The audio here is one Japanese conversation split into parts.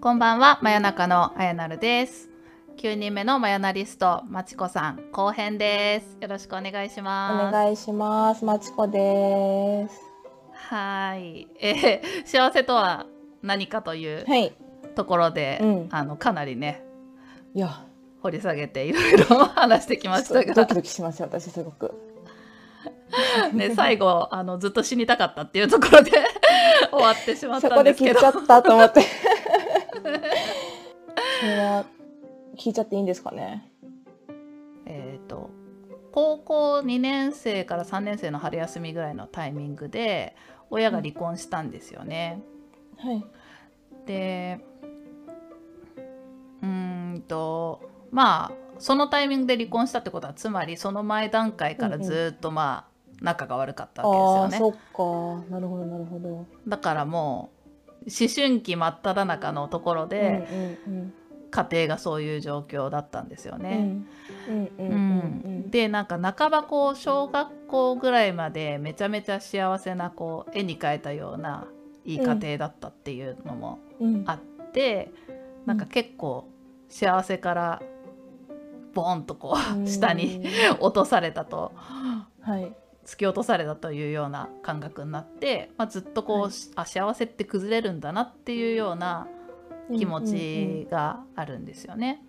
こんばんは、真夜中のあやなるです。9人目のマヨナリスト、まちこさん、後編です。よろしくお願いしおます。願いします。まちこです。はい、えー幸せとは何かというはい。ところで、うんあのかなりね、いや、掘り下げていろいろ話してきましたがドキ、ドキしますよ、私すごく。ね、最後あのずっと死にたかったっていうところで 終わってしまっそたんでけどこです切っちゃったと思って。聞いちゃっていいんですかね？えー、と高校2年生から3年生の春休みぐらいのタイミングで親が離婚したんですよね。はい。でうーんとまあそのタイミングで離婚したってことはつまりその前段階からずっとまあ仲が悪かったわけですよね。そっか。なるほど、なるほど。だからもう思春期真っ只中のところでうんうん家庭がそういう状況だったんですようん。ね。うんうんううんんでなんか半ばこう小学校ぐらいまでめちゃめちゃ幸せなこう絵に描いたようないい家庭だったっていうのもうん。うんあって、なんか結構幸せからボンとこう下に。落とされたとはい。突き落とされたというような感覚になって、まあ、ずっとこう、はいあ幸せって崩れるんだなっていうような気持ちがあるんですよね。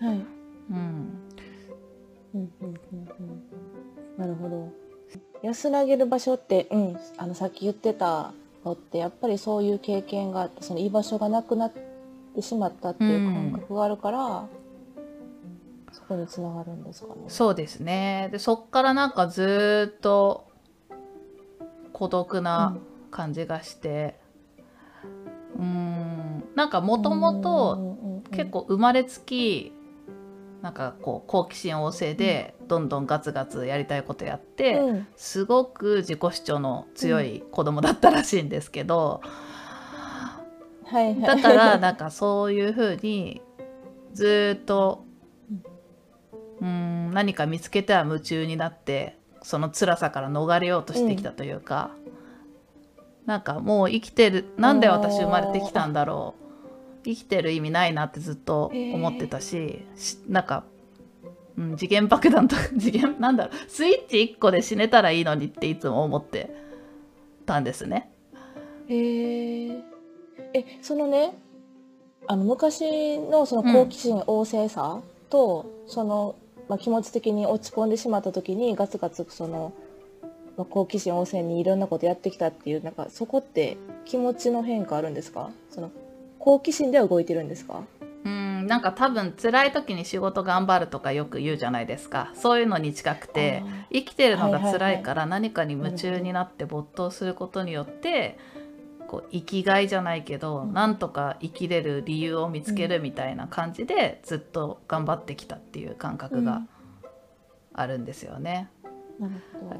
うんうんうん。はい。うんうんうんうんうんなるほど安らげる場所って、うん、あのさっき言ってたのってやっぱりそういう経験があってその居場所がなくなってしまったっていう感覚があるから、そこにつながるんですかね。そうですねでそっからなんかずーっと孤独な感じがしてうーん。なんかもともと結構生まれつきなんかこう好奇心旺盛でどんどんガツガツやりたいことやって、うん。うんすごく自己主張の強い子供だったらしいんですけど、はいはい、だから なんかそういうふうにずーっとうーん何か見つけては夢中になってその辛さから逃れようとしてきたというか、なんかもう生きてるなんで私生まれてきたんだろう。生きてる意味ないなってずっと思ってたし,し、なんか、うん、次元爆弾と 次元なんだろうスイッチ1個で死ねたらいいのにっていつも思ってたんですね。へー。えそのねあの昔のその好奇心旺盛さと、その、まあ、気持ち的に落ち込んでしまった時にガツガツその、まあ、好奇心旺盛にいろんなことやってきたっていうなんかそこって気持ちの変化あるんですか？その好奇心では動いてるんですか？うんなんか多分辛い時に仕事頑張るとかよく言うじゃないですか。そういうのに近くて生きてるのが辛いから何かに夢中になって没頭することによってこう生きがいじゃないけど、うん。なんとか生きれる理由を見つけるみたいな感じでずっと頑張ってきたっていう感覚があるんですよね。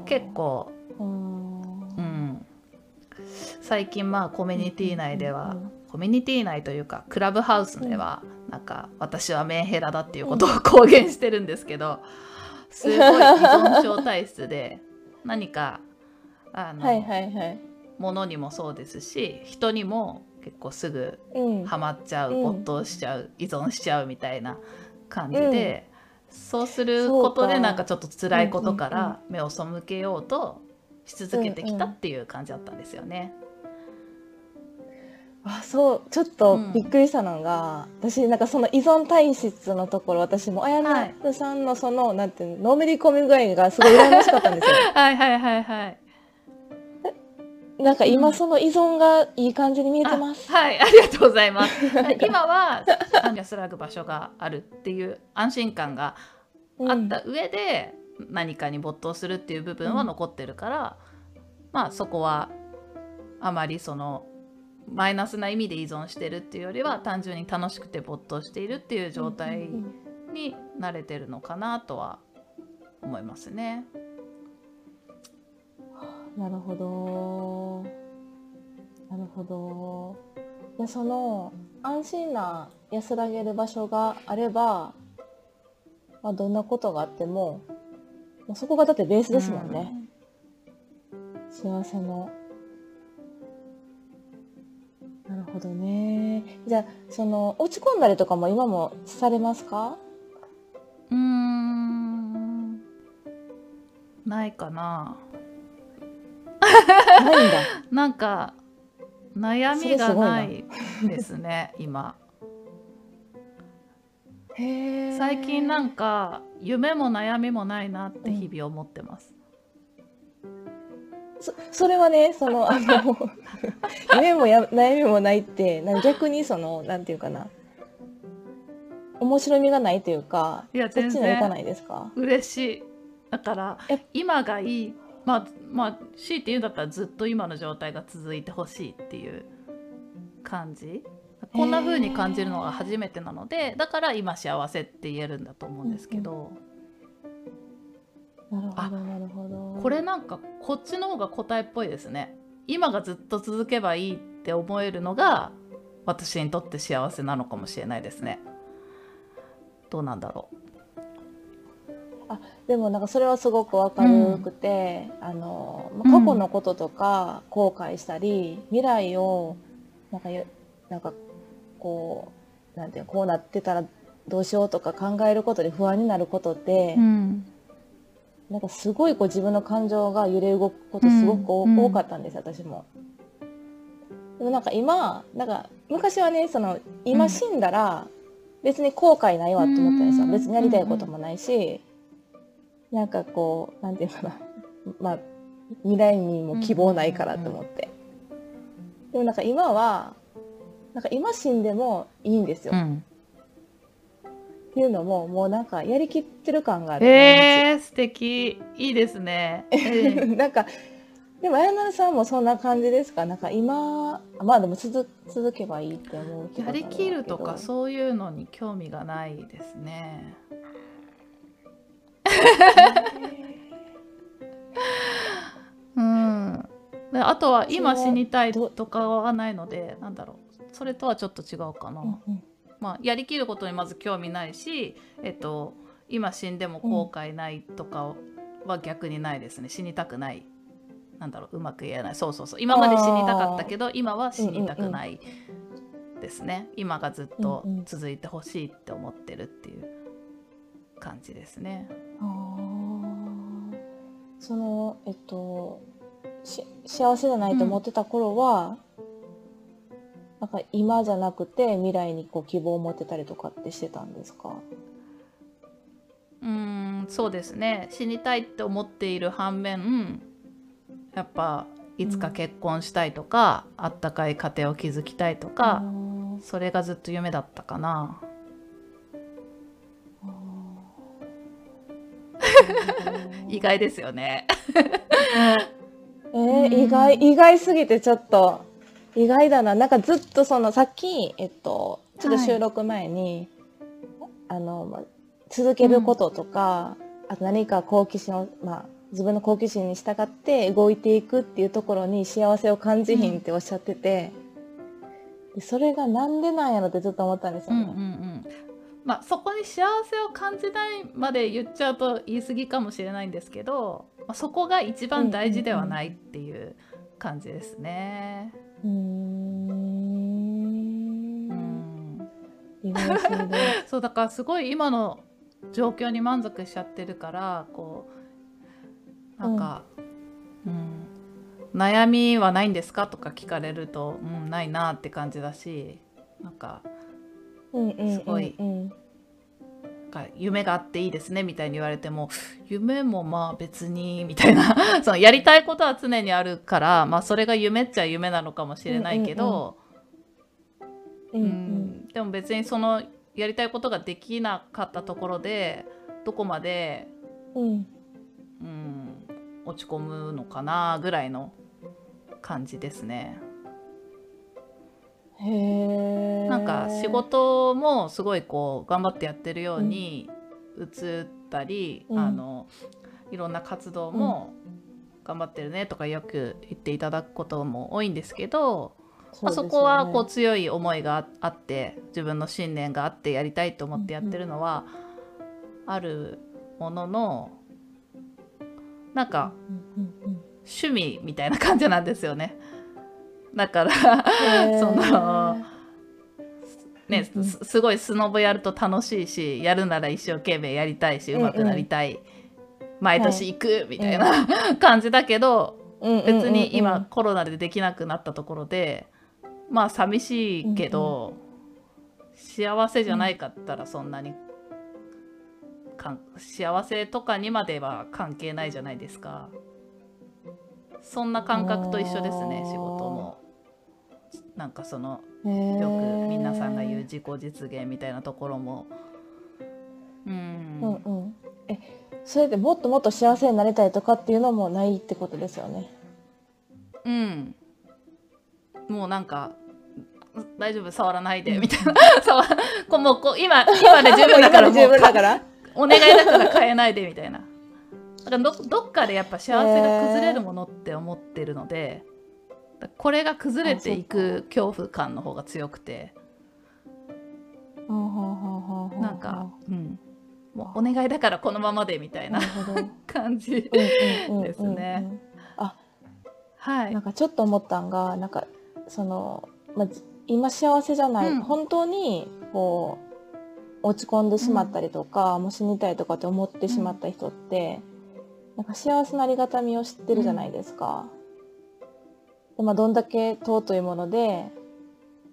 結構、うー。んうん、最近まあコミュニティ内では、コミュニティ内というかクラブハウスでは、なんか私はメンヘラだっていうことを 公言してるんですけど、すごい依存症体質で何かあの、はいはいはい。ものにもそうですし人にも結構すぐうん。ハマっちゃう、うん。没頭しちゃう依存しちゃうみたいな感じで、そうすることでなんかちょっと辛いことかうんうんうん。ら目を背けようとし続けてきたっていう感じだったんですよね。あそう。ちょっとうん。びっくりしたのが、私なんかその依存体質のところ私も綾はい。菜さんのその、なんていうののめり込み具合がすごい羨ましかったんですよ。はいはいはいはい。なんか今うんその依存がいい感じに見えてます、あはい、ありがとうございます。今は安らぐ場所があるっていう安心感がうんあった上で何かに没頭するっていう部分は残ってるから、まあそこはあまりそのマイナスな意味で依存してるっていうよりは単純に楽しくて没頭しているっていう状態うん。に慣れてるのかなとは思いますね。なるほど。なるほど。でその安心な安らげる場所があれば、まあ、どんなことがあってももうそこがだってベースですもんね、幸せの。なるほほどね。じゃあ、その、落ち込んだりとかも今もされますか？うーん。ないかなないんだ。なんか悩みがないですね今。最近なんか夢も悩みもないなって日々思ってます、そそれはね、その、あの、夢もや悩みもないって、逆にその、なんていうかな。面白みがないというか、いやそっちにはいかないですか？嬉しいだからえ今がいいまあまあ強いて言うんだったらずっと今の状態が続いてほしいっていう感じ。こんな風に感じるのが初めてなのでだから今幸せって言えるんだと思うんですけど、なるほあど、なるほど。これなんかこっちの方が答えっぽいですね。今がずっと続けばいいって思えるのが私にとって幸せなのかもしれないですね。どうなんだろでもなんかそれはすごくわかるくて、あのまあ過去のこととか後悔したり、未来をなんかよなんかこうなんていうのこうなってたらどうしようとか考えることで不安になることって、う、ん、なんかすごいこう自分の感情が揺れ動くことすごく多,、かったんです私も。でもなんか今なんか昔はねその今死んだら別に後悔ないわと思ったんですよ、うん。別にやりたいこともないし、なんかこうなんていうかな。まあ未来にも希望ないからと思って、でもなんか今はなんか今死んでもいいんですよ、っうん、ていうのももうなんかやりきってる感がある、えー、素敵。いいですね、え ーなんかでも綾成さんもそんな感じですか？なんか今まあでも続続けばいいって思うやりきるとかうそういうのに興味がないですねうん。であとは今死にたいとかはないのでなんだろう。それとはちょっと違うかな、んうん。まあ、やりきることにまず興味ないし、えっと、今死んでも後悔ないとかは逆にないですね。死にたくない。なんだろう。うまく言えない。そうそうそう。今まで死にたかったけど今は死にたくないですね、今がずっとうんうん。続いてほしいって思ってるっていう感じですね。あーそのえっとし幸せじゃないと思ってた頃は、なんか今じゃなくて未来にこう希望を持ってたりとかってしてたんですか？うーんそうですね。死にたいって思っている反面やっぱいつか結婚したいとか、あったかい家庭を築きたいとか、それがずっと夢だったかな。意外ですよね。えー、意外意外すぎてちょっと意外だななんかずっとそのさっきえっとちょっと収録前に、あのまあ続けることとか、あと何か好奇心をまあ自分の好奇心に従って動いていくっていうところに幸せを感じひんっておっしゃってて、でそれがなんでなんやろってずっと思ったんですようんうんうね。ん。まあそこに幸せを感じないまで言っちゃうと言い過ぎかもしれないんですけど、まあ、そこが一番大事ではないっていう感じですね。そうだからすごい今の状況に満足しちゃってるからこうなんか、うん。悩みはないんですか？とか聞かれると、うん、ないなって感じだしなんかうんうんうんうんすごい。か夢があっていいですねみたいに言われても夢もまあ別にみたいな。そのやりたいことは常にあるから、まあ、それが夢っちゃ夢なのかもしれないけど、うん。でも別にそのやりたいことができなかったところでどこまで、うん。うん、落ち込むのかなぐらいの感じですね。へえ。なんか仕事もすごいこう頑張ってやってるように映ったり、うん。あのいろんな活動も頑張ってるねとかよく言っていただくことも多いんですけど、まあ、そこはこう強い思いがああって自分の信念があってやりたいと思ってやってるのはあるもののなんか趣味みたいな感じなんですよね。だからそのね、うんうん。すすごいスノボやると楽しいしやるなら一生懸命やりたいしうんうん。上手くなりたい、毎年行くみたいな、感じだけど別に今コロナでできなくなったところでまあ寂しいけど、幸せじゃないかったらそんなにかん幸せとかにまでは関係ないじゃないですか。そんな感覚と一緒ですね仕事もなんかそのよよく皆さんが言う自己実現みたいなところも。うん、うんうん。えそれでもっともっと幸せになりたいとかっていうのもないってことですよね。うん、もうなんか「大丈夫？触らないで」みたいな。触こうもうこう今今で十分だからも十分うだから。お願いだから変えないで。みたいな。だからどどっかでやっぱ幸せが崩れるものって思ってるので、これが崩れていく恐怖感の方が強くて。なんか、うん、もうお願いだからこのままでみたいな感じうんうんうんうんうんですね。あはい。なんかちょっと思ったんがなんかその、まあ、じ今幸せじゃない、うん。本当にこう落ち込んでしまったりとか、もう死にたいとかって思ってしまった人って、なんか幸せなありがたみを知ってるじゃないですか。でまあ、どんだけ尊いもので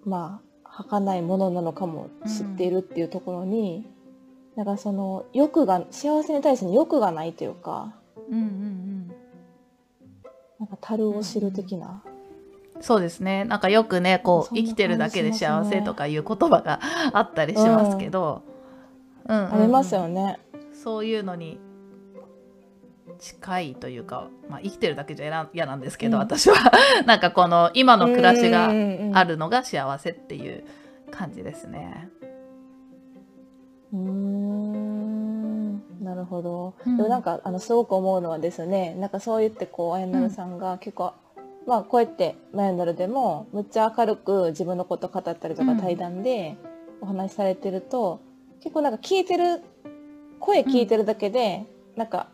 まあ儚いものなのかも知っているっていうところに、なんかその欲が幸せに対しての欲がないというかうんうんうん。なんか樽を知る的な。そうですね。なんかよくねこうん生きてるだけで幸せとかいう言葉があったりしますけど、うんうんうん。ありますよね。そういうのに近いというか、まあ、生きてるだけじゃ嫌なんですけど、うん私は なんかこの今の暮らしがある。るのが幸せっていう感じですね。うーんなるほど。うんでもなんかあのすごく思うのはですね、なんかそう言ってこうあやなるさんが結構、まあこうやってマヤナルでもむっちゃ明るく自分のこと語ったりとうんか対談でお話しされてると、結構なんか聞いてる声聞いてるだけで、なんか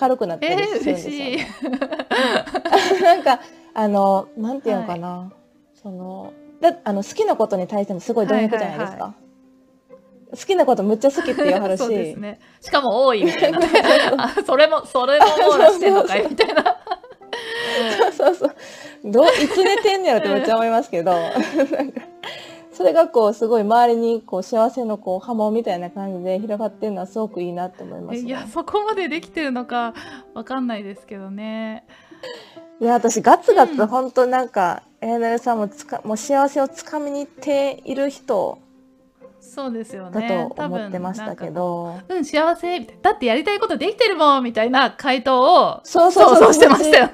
明るくなったえりするんー、ですよ嬉しいね。。なんかあのなんていうのかな、そのだあの好きなことに対してもすごい貪欲じゃないですか。はい好きなことむっちゃ好きって言わはるし、そうですね。しかも多いみたいな それもそれも網羅してんのかい？みたいな。そうそうどういつ寝てんねやろってめっちゃ思いますけどそれがこうすごい周りにこう幸せのこう波紋みたいな感じで広がってるのはすごくいいなって思います、ね、いやそこまでできてるのかわかんないですけどね。いや私ガツガツうん本当なんか、エーナルさんもつかもう幸せをつかみに行っている人そうですよだね。と思ってましたけど、うん幸せみたいなだってやりたいことできてるもんみたいな回答をそうそうそうしてましたよね。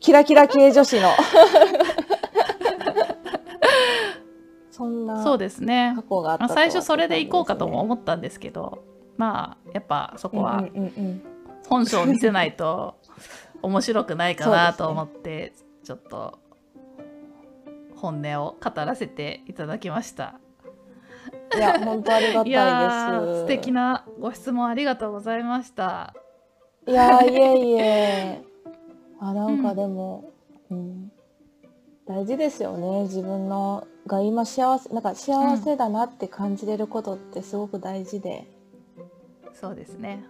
キラキラ系女子のそんなそうですね過。去があったまあ、と最初それで行こうかとも思思ったんですけど、まあやっぱそこはうんうんうんうん本性を見せないと面白くないかなと思って、ちょっと本音を語らせていただきました。いや本当ありがたいです素敵なご質問ありがとうございました。いやいえいえ。あ、なんかでも、うん、大事ですよね。自分のが今幸せ、なんか幸せだなって感じれることってすごく大事で、そうですね。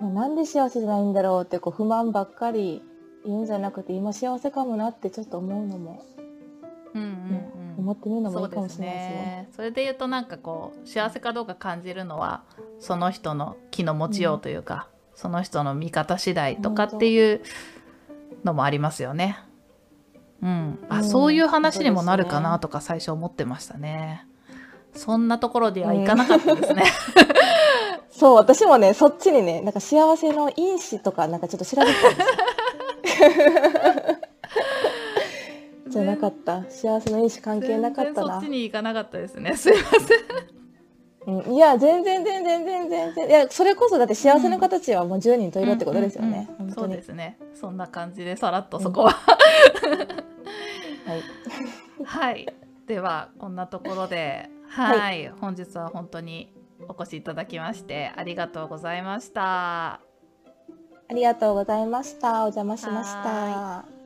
まあなんで幸せじゃないんだろうってこう不満ばっかり言うんじゃなくて、今幸せかもなってちょっと思うのも、うんうんねうん。思ってみるのもいいかもしれないですね。ね。それで言うとなんかこう幸せかどうか感じるのはその人の気の持ちようというか、その人の見方次第とかっていうのもありますよね。うん、あ、うんそういう話にもなるかなとか最初思ってましたね。そんなところではいかなかったですね。そう、私もね、そっちにね、なんか幸せの因子とかなんかちょっと調べてたんですよ。じゃなかった。幸せの因子関係なかったなそっち。に行かなかったですね。すいません。うん、いや全然全然全然全然いやそれこそだって幸せの形はもう10人十色ってことですよね、うんうんうんそう本当にですね。そんな感じでさらっとそこは。はい、はい。ではこんなところで、はい、本日は本当にお越しいただきましてありがとうございました。ありがとうございました。お邪魔しましはた